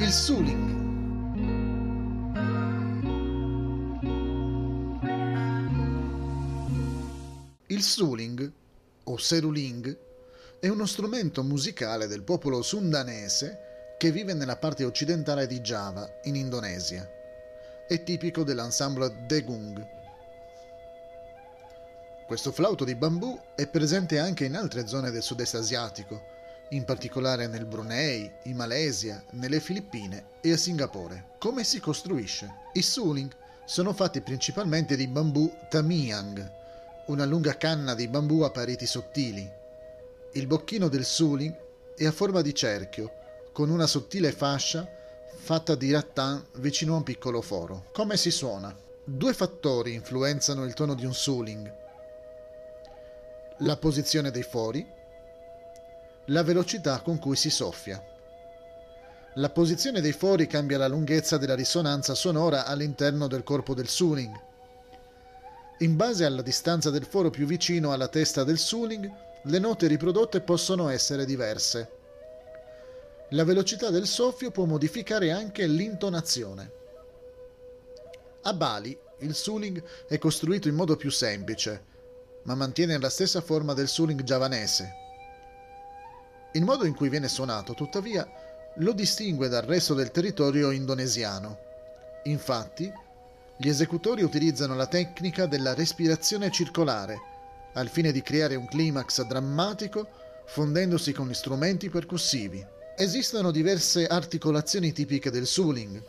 Il suling. Il suling, o seruling, è uno strumento musicale del popolo sundanese che vive nella parte occidentale di Java, in Indonesia. È tipico dell'ensemble Degung. Questo flauto di bambù è presente anche in altre zone del sud-est asiatico, in particolare nel Brunei, in Malesia, nelle Filippine e a Singapore. Come si costruisce? I suling sono fatti principalmente di bambù tamiang, una lunga canna di bambù a pareti sottili. Il bocchino del suling è a forma di cerchio, con una sottile fascia fatta di rattan vicino a un piccolo foro. Come si suona? Due fattori influenzano il tono di un suling. La posizione dei fori, la velocità con cui si soffia. La posizione dei fori cambia la lunghezza della risonanza sonora all'interno del corpo del suling. In base alla distanza del foro più vicino alla testa del suling, le note riprodotte possono essere diverse. La velocità del soffio può modificare anche l'intonazione. A Bali il suling è costruito in modo più semplice, ma mantiene la stessa forma del suling giavanese. Il modo in cui viene suonato, tuttavia, lo distingue dal resto del territorio indonesiano. Infatti, gli esecutori utilizzano la tecnica della respirazione circolare, al fine di creare un climax drammatico fondendosi con strumenti percussivi. Esistono diverse articolazioni tipiche del suling.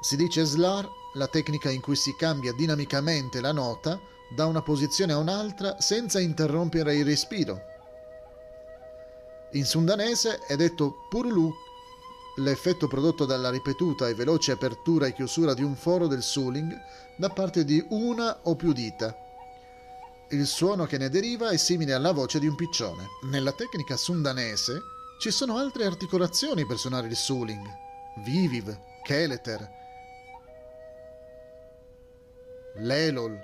Si dice slar, la tecnica in cui si cambia dinamicamente la nota da una posizione a un'altra senza interrompere il respiro. In sundanese è detto purulu l'effetto prodotto dalla ripetuta e veloce apertura e chiusura di un foro del suling da parte di una o più dita. Il suono che ne deriva è simile alla voce di un piccione. Nella tecnica sundanese ci sono altre articolazioni per suonare il suling. Viviv, Keleter, Lelol,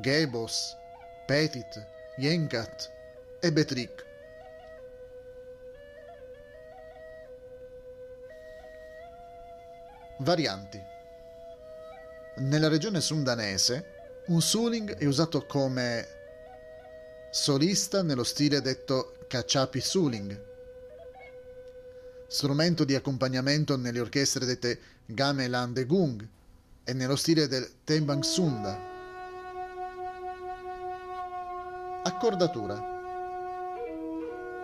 Gebos, Petit, Yenkat e Betrik. Varianti. Nella regione sundanese, un suling è usato come solista nello stile detto Kachapi Suling, strumento di accompagnamento nelle orchestre dette Gamelan de Gung e nello stile del Tembang Sunda. Accordatura.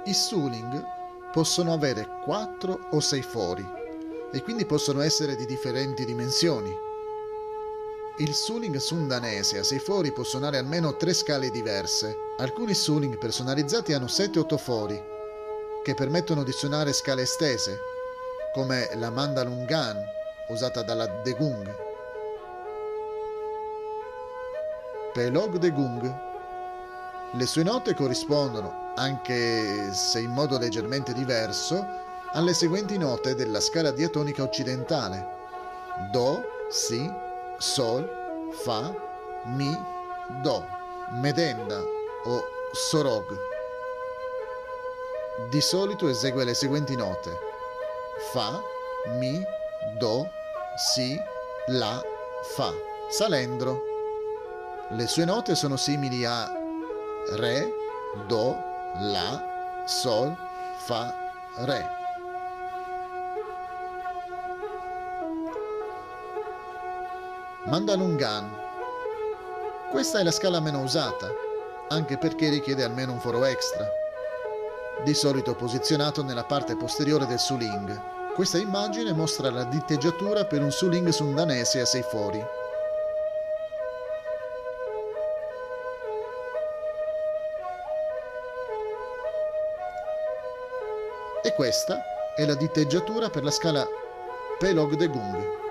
I suling possono avere 4 o 6 fori e quindi possono essere di differenti dimensioni. Il suling sundanese a sei fori può suonare almeno tre scale diverse. Alcuni suling personalizzati hanno 7-8 fori, che permettono di suonare scale estese, come la Mandalungan, usata dalla Degung. Pelog Degung. Le sue note corrispondono, anche se in modo leggermente diverso, alle seguenti note della scala diatonica occidentale: Do, Si, Sol, Fa, Mi, Do, Medenda o Sorog. Di solito esegue le seguenti note: Fa, Mi, Do, Si, La, Fa. Salendro. Le sue note sono simili a Re, Do, La, Sol, Fa, Re. Mandalungan. Questa è la scala meno usata, anche perché richiede almeno un foro extra, di solito posizionato nella parte posteriore del suling. Questa immagine mostra la diteggiatura per un suling sundanese a sei fori. E questa è la diteggiatura per la scala Pelog de Gung.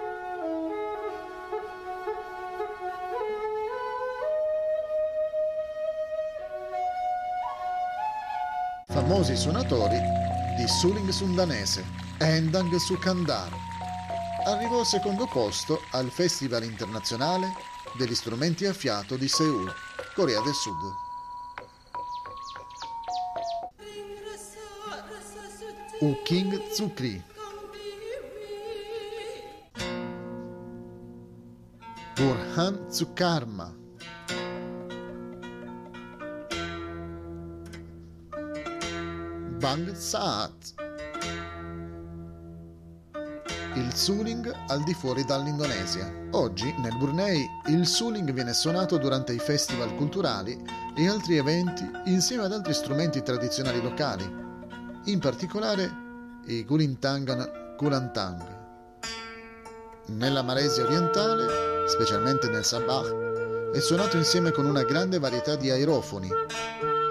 famosi suonatori di Suling Sundanese Endang Sukandar. Arrivò al secondo posto al Festival internazionale degli strumenti a fiato di Seoul, Corea del Sud. Uking Tsukri. Burhan Tsukarma. Bang Saat. Il suling al di fuori dall'Indonesia. Oggi, nel Brunei, il suling viene suonato durante i festival culturali e altri eventi insieme ad altri strumenti tradizionali locali, in particolare i Kulintangan Kulantang. Nella Malesia orientale, specialmente nel Sabah, è suonato insieme con una grande varietà di aerofoni.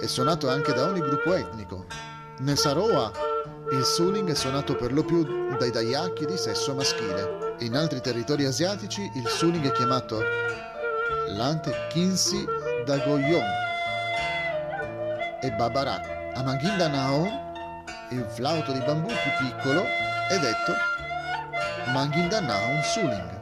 È suonato anche da ogni gruppo etnico. Nel Saroa il suling è suonato per lo più dai dayaki di sesso maschile. In altri territori asiatici il suling è chiamato Lante Kinsi Dagoyon e Babarak. A Manguindanao il flauto di bambù più piccolo è detto Manguindanao suling.